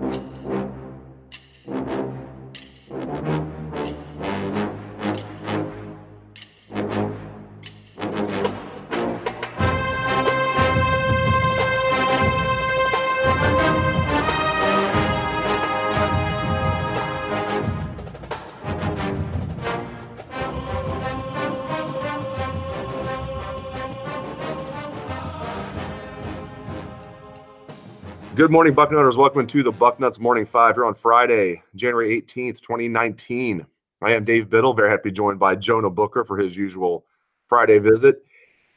you Good morning, Bucknutters. Welcome to the Bucknuts Morning Five here on Friday, January 18th, 2019. I am Dave Biddle, very happy to be joined by Jonah Booker for his usual Friday visit.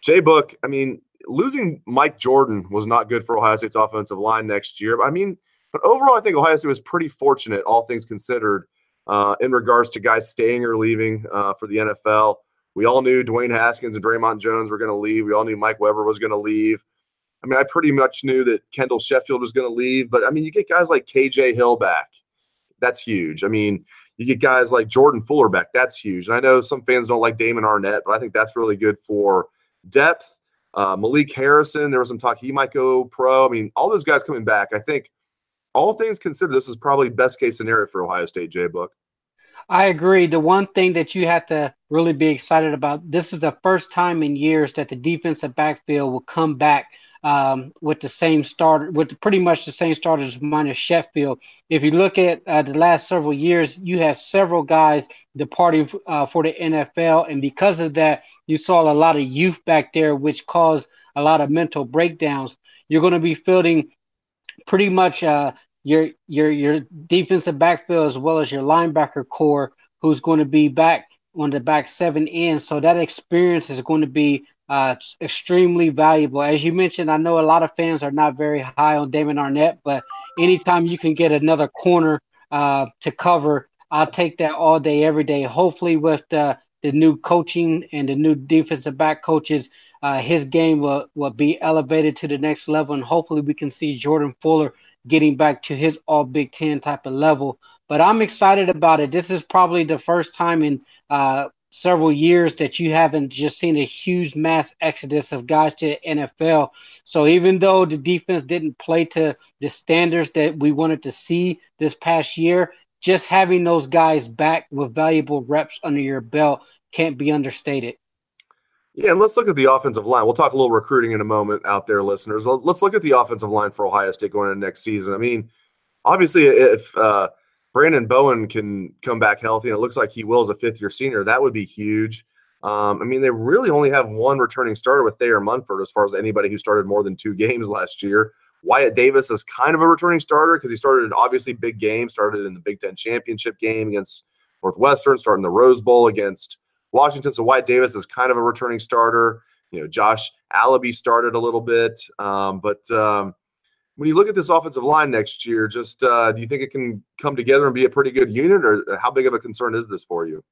Jay Book, I mean, losing Mike Jordan was not good for Ohio State's offensive line next year. I mean, but overall, I think Ohio State was pretty fortunate, all things considered, uh, in regards to guys staying or leaving uh, for the NFL. We all knew Dwayne Haskins and Dre'Mont Jones were going to leave. We all knew Mike Weber was going to leave. I mean, I pretty much knew that Kendall Sheffield was going to leave, but I mean, you get guys like KJ Hill back. That's huge. I mean, you get guys like Jordan Fuller back. That's huge. And I know some fans don't like Damon Arnette, but I think that's really good for depth. Uh, Malik Harrison, there was some talk he might go pro. I mean, all those guys coming back. I think all things considered, this is probably best case scenario for Ohio State, J Book. I agree. The one thing that you have to really be excited about this is the first time in years that the defensive backfield will come back um, with the same starter, with pretty much the same starters minus Sheffield. If you look at uh, the last several years, you have several guys departing uh, for the NFL, and because of that, you saw a lot of youth back there, which caused a lot of mental breakdowns. You're going to be fielding pretty much uh, your your your defensive backfield as well as your linebacker corps, who's going to be back on the back seven end. So that experience is going to be uh, extremely valuable. As you mentioned, I know a lot of fans are not very high on Damon Arnette, but anytime you can get another corner uh, to cover, I'll take that all day, every day. Hopefully, with the, the new coaching and the new defensive back coaches, uh, his game will, will be elevated to the next level. And hopefully, we can see Jordan Fuller getting back to his all Big Ten type of level. But I'm excited about it. This is probably the first time in uh, several years that you haven't just seen a huge mass exodus of guys to NFL. So even though the defense didn't play to the standards that we wanted to see this past year, just having those guys back with valuable reps under your belt can't be understated. Yeah, and let's look at the offensive line. We'll talk a little recruiting in a moment out there, listeners. Let's look at the offensive line for Ohio State going into next season. I mean, obviously, if uh, Branden Bowen can come back healthy, and it looks like he will as a fifth year senior. That would be huge. Um, I mean, they really only have one returning starter with Thayer Munford as far as anybody who started more than two games last year. Wyatt Davis is kind of a returning starter because he started an obviously big game, started in the Big Ten championship game against Northwestern, starting the Rose Bowl against Washington. So Wyatt Davis is kind of a returning starter. You know, Josh Alabi started a little bit, um, but um, when you look at this offensive line next year, just uh, do you think it can come together and be a pretty good unit, or how big of a concern is this for you?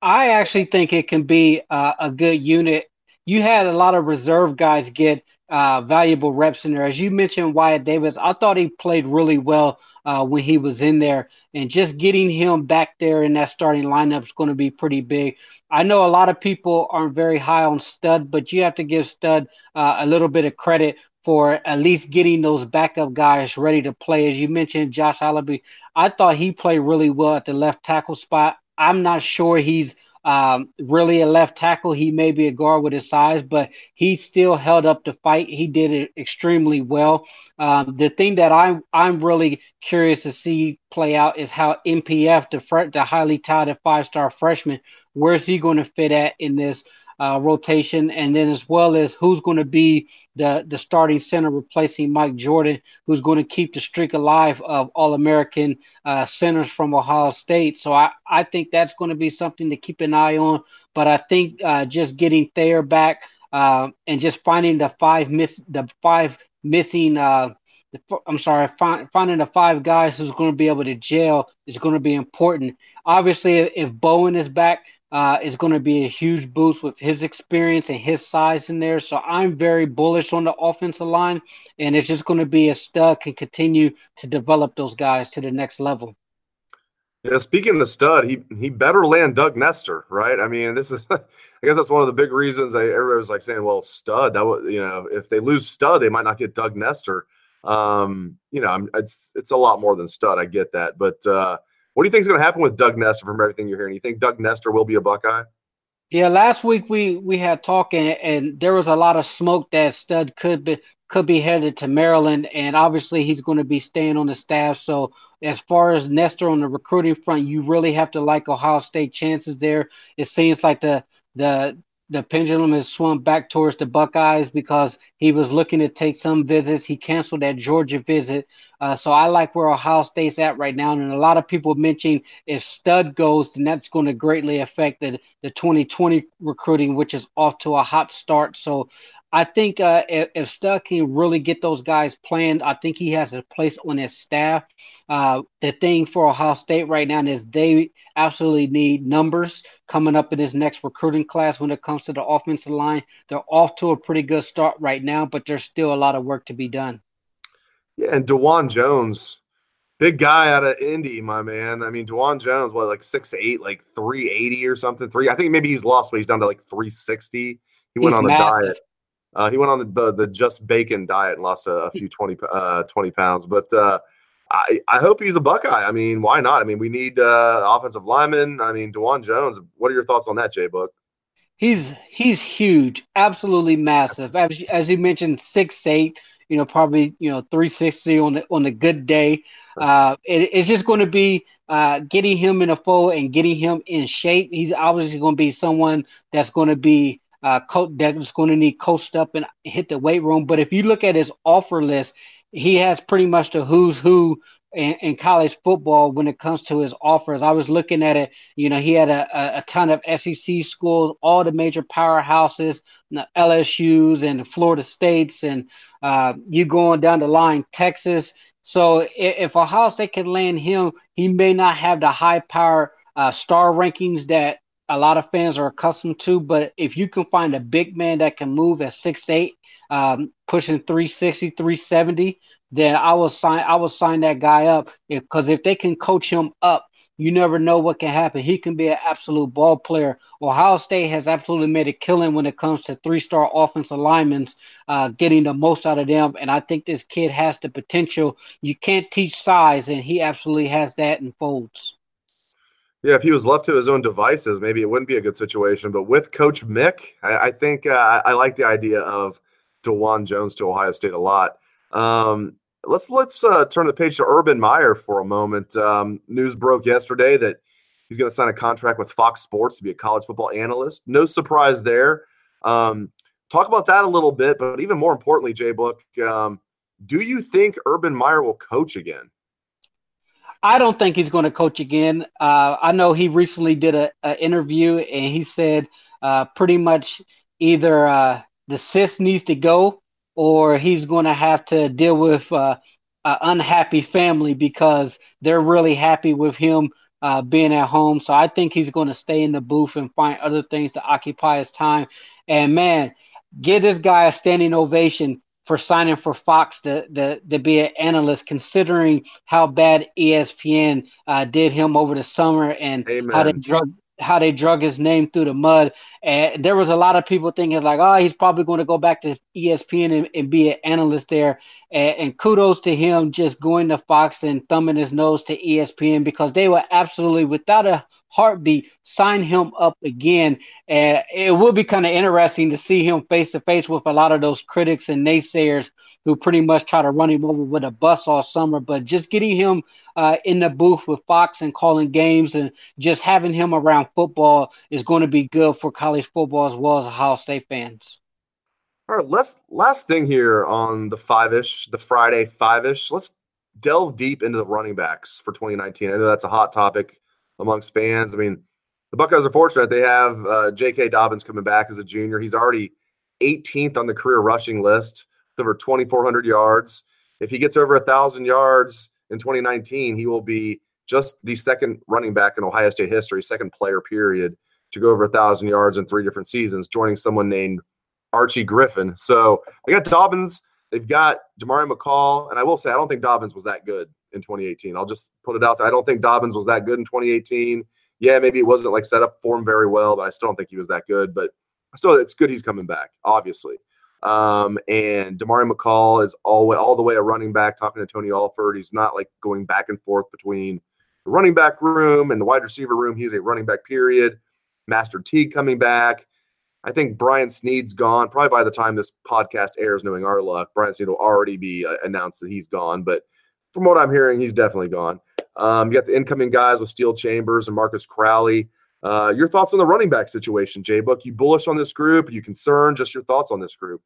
I actually think it can be uh, a good unit. You had a lot of reserve guys get uh, valuable reps in there. As you mentioned, Wyatt Davis, I thought he played really well uh, when he was in there. And just getting him back there in that starting lineup is going to be pretty big. I know a lot of people aren't very high on Stud, but you have to give Stud uh, a little bit of credit for at least getting those backup guys ready to play. As you mentioned, Josh Alabi, I thought he played really well at the left tackle spot. I'm not sure he's um, really a left tackle. He may be a guard with his size, but he still held up the fight. He did it extremely well. Um, the thing that I'm I'm really curious to see play out is how NPF, the, fr- the highly touted five star freshman, where's he going to fit at in this uh, rotation, and then as well as who's going to be the the starting center replacing Mike Jordan, who's going to keep the streak alive of All American uh, centers from Ohio State. So I I think that's going to be something to keep an eye on. But I think uh, just getting Thayer back uh, and just finding the five miss the five missing. Uh, I'm sorry, finding the five guys who's going to be able to jail is going to be important. Obviously, if Bowen is back, uh, is going to be a huge boost with his experience and his size in there. So I'm very bullish on the offensive line, and it's just going to be a stud can continue to develop those guys to the next level. Yeah, speaking of the stud, he he better land Doug Nester, right? I mean, this is I guess that's one of the big reasons I everybody was like saying, well, stud, that was you know, if they lose stud, they might not get Doug Nester. Um, you know, it's it's a lot more than stud. I get that, but uh, what do you think is going to happen with Doug Nester from everything you're hearing? You think Doug Nester will be a Buckeye? Yeah, last week we we had talking, and, there was a lot of smoke that Stud could be could be headed to Maryland, and obviously he's going to be staying on the staff. So as far as Nester on the recruiting front, you really have to like Ohio State chances there. It seems like the the the pendulum has swung back towards the Buckeyes because he was looking to take some visits. He canceled that Georgia visit. Uh, so I like where Ohio State's at right now. And a lot of people mentioning if Stud goes, then that's going to greatly affect the, the 2020 recruiting, which is off to a hot start. So I think uh, if, if Stud can really get those guys playing, I think he has a place on his staff. Uh, the thing for Ohio State right now is they absolutely need numbers coming up in this next recruiting class when it comes to the offensive line. They're off to a pretty good start right now, but there's still a lot of work to be done. Yeah, and Dawand Jones, big guy out of Indy, my man. I mean, Dawand Jones, what, like six eight, like 380 or something? Three. I think maybe he's lost, but he's down to like 360. He went on a diet. Uh, he went on the, the, the just bacon diet and lost a, a few 20, uh, 20 pounds. But uh, I, I hope he's a Buckeye. I mean, why not? I mean, we need uh, offensive linemen. I mean, Dawand Jones. What are your thoughts on that, Jay Book? He's he's huge, absolutely massive. As, as you mentioned, six eight. You know, probably you know three sixty on the, on a good day. Uh, it, it's just going to be uh, getting him in a fold and getting him in shape. He's obviously going to be someone that's going to be uh, coach that's going to need coached up and hit the weight room. But if you look at his offer list, he has pretty much the who's who in, in, college football when it comes to his offers. I was looking at it, you know, he had a, a ton of SEC schools, all the major powerhouses, the LSU's and the Florida States, and uh, you going down the line, Texas. So if, if Ohio State can land him, he may not have the high power uh, star rankings that a lot of fans are accustomed to. But if you can find a big man that can move at six eight, um, pushing 360, 370, then I will sign. I will sign that guy up because if, if they can coach him up, you never know what can happen. He can be an absolute ball player. Ohio State has absolutely made a killing when it comes to three star offensive linemen, uh, getting the most out of them. And I think this kid has the potential. You can't teach size, and he absolutely has that in folds. Yeah, if he was left to his own devices, maybe it wouldn't be a good situation. But with Coach Mick, I, I think uh, I like the idea of Dawand Jones to Ohio State a lot. Um, let's let's uh, turn the page to Urban Meyer for a moment. Um, news broke yesterday that he's going to sign a contract with Fox Sports to be a college football analyst. No surprise there. Um, talk about that a little bit, but even more importantly, Jay Book, um, do you think Urban Meyer will coach again? I don't think he's going to coach again. Uh, I know he recently did a, a interview and he said uh, pretty much either uh, the sis needs to go or he's going to have to deal with uh, an unhappy family because they're really happy with him uh, being at home. So I think he's going to stay in the booth and find other things to occupy his time. And man, give this guy a standing ovation for signing for Fox to, to, to be an analyst, considering how bad ESPN uh, did him over the summer and Amen. how they drug how they drug his name through the mud. And there was a lot of people thinking like, oh, he's probably going to go back to ESPN and, and be an analyst there. And, and, kudos to him just going to Fox and thumbing his nose to ESPN because they were absolutely without a heartbeat, sign him up again. And it will be kind of interesting to see him face to face with a lot of those critics and naysayers who pretty much try to run him over with a bus all summer. But just getting him uh, in the booth with Fox and calling games and just having him around football is going to be good for college football as well as Ohio State fans. All right, let's last thing here on the five ish, the Friday five ish. Let's delve deep into the running backs for 2019. I know that's a hot topic amongst fans. I mean, the Buckeyes are fortunate they have uh, J.K. Dobbins coming back as a junior. He's already 18th on the career rushing list, over 2,400 yards. If he gets over a thousand yards in 2019, he will be just the second running back in Ohio State history, second player period to go over a thousand yards in three different seasons, joining someone named Archie Griffin. So they got Dobbins, they've got Demario McCall, and I will say I don't think Dobbins was that good in 2018. I'll just put it out there. I don't think Dobbins was that good in 2018. Yeah, maybe it wasn't like set up for him very well, but I still don't think he was that good. But still, it's good he's coming back, obviously. Um, and Demario McCall is all, all the way a running back, talking to Tony Alford. He's not like going back and forth between the running back room and the wide receiver room. He's a running back, period. Master Teague coming back. I think Brian Snead's gone. Probably by the time this podcast airs, knowing our luck, Brian Snead will already be uh, announced that he's gone. But from what I'm hearing, he's definitely gone. Um, you got the incoming guys with Steele Chambers and Marcus Crowley. Uh, your thoughts on the running back situation, Jay Book? You bullish on this group? Are you concerned? Just your thoughts on this group?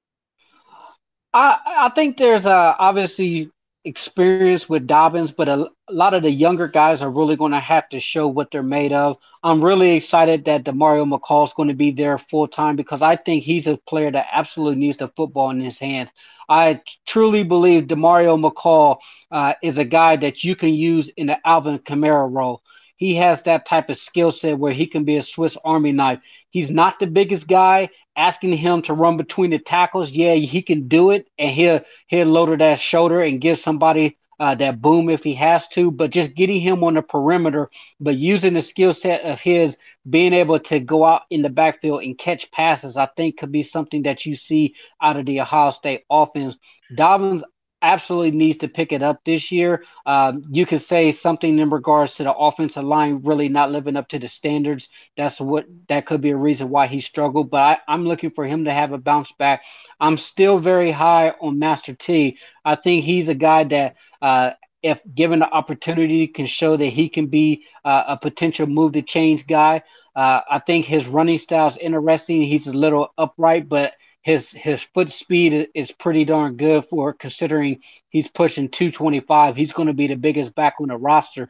I I think there's uh, obviously experience with Dobbins, but a, a, lot of the younger guys are really going to have to show what they're made of. I'm really excited that Demario McCall is going to be there full time because I think he's a player that absolutely needs the football in his hands. I truly believe Demario McCall uh, is a guy that you can use in the Alvin Kamara role. He has that type of skill set where he can be a Swiss Army knife. He's not the biggest guy. Asking him to run between the tackles, yeah, he can do it, and he'll he'll load that shoulder and give somebody uh, that boom if he has to. But just getting him on the perimeter, but using the skill set of his, being able to go out in the backfield and catch passes, I think could be something that you see out of the Ohio State offense. Dobbins, absolutely needs to pick it up this year. Um, you could say something in regards to the offensive line really not living up to the standards. That's what that could be a reason why he struggled. But I, am looking for him to have a bounce back. I'm still very high on Master T. I think he's a guy that. Uh, if given the opportunity, can show that he can be uh, a potential move to change guy. Uh, I think his running style is interesting. He's a little upright, but his his foot speed is pretty darn good for considering he's pushing 225. He's going to be the biggest back on the roster.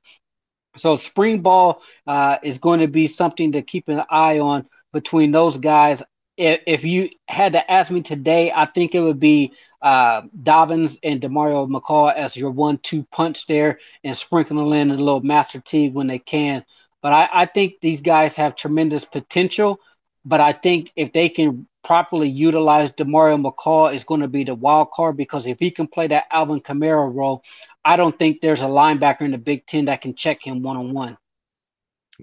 So spring ball uh, is going to be something to keep an eye on between those guys. If, if you had to ask me today, I think it would be uh, Dobbins and Demario McCall as your one-two punch there, and sprinkling in a little Master Teague when they can. But I, I think these guys have tremendous potential. But I think if they can properly utilize Demario McCall is going to be the wild card because if he can play that Alvin Kamara role, I don't think there's a linebacker in the Big Ten that can check him one on one.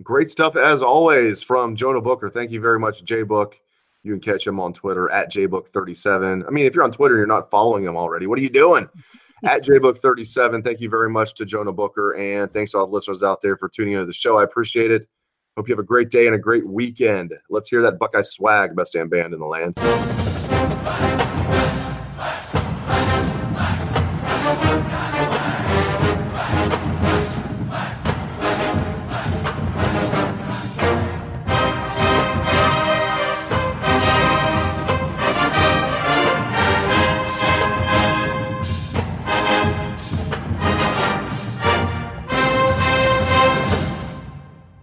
Great stuff as always from Jonah Booker. Thank you very much, J Book. You can catch him on Twitter at JBook37. I mean, if you're on Twitter and you're not following him already, what are you doing? at JBook37. Thank you very much to Jonah Booker. And thanks to all the listeners out there for tuning into the show. I appreciate it. Hope you have a great day and a great weekend. Let's hear that Buckeye swag, best damn band in the land.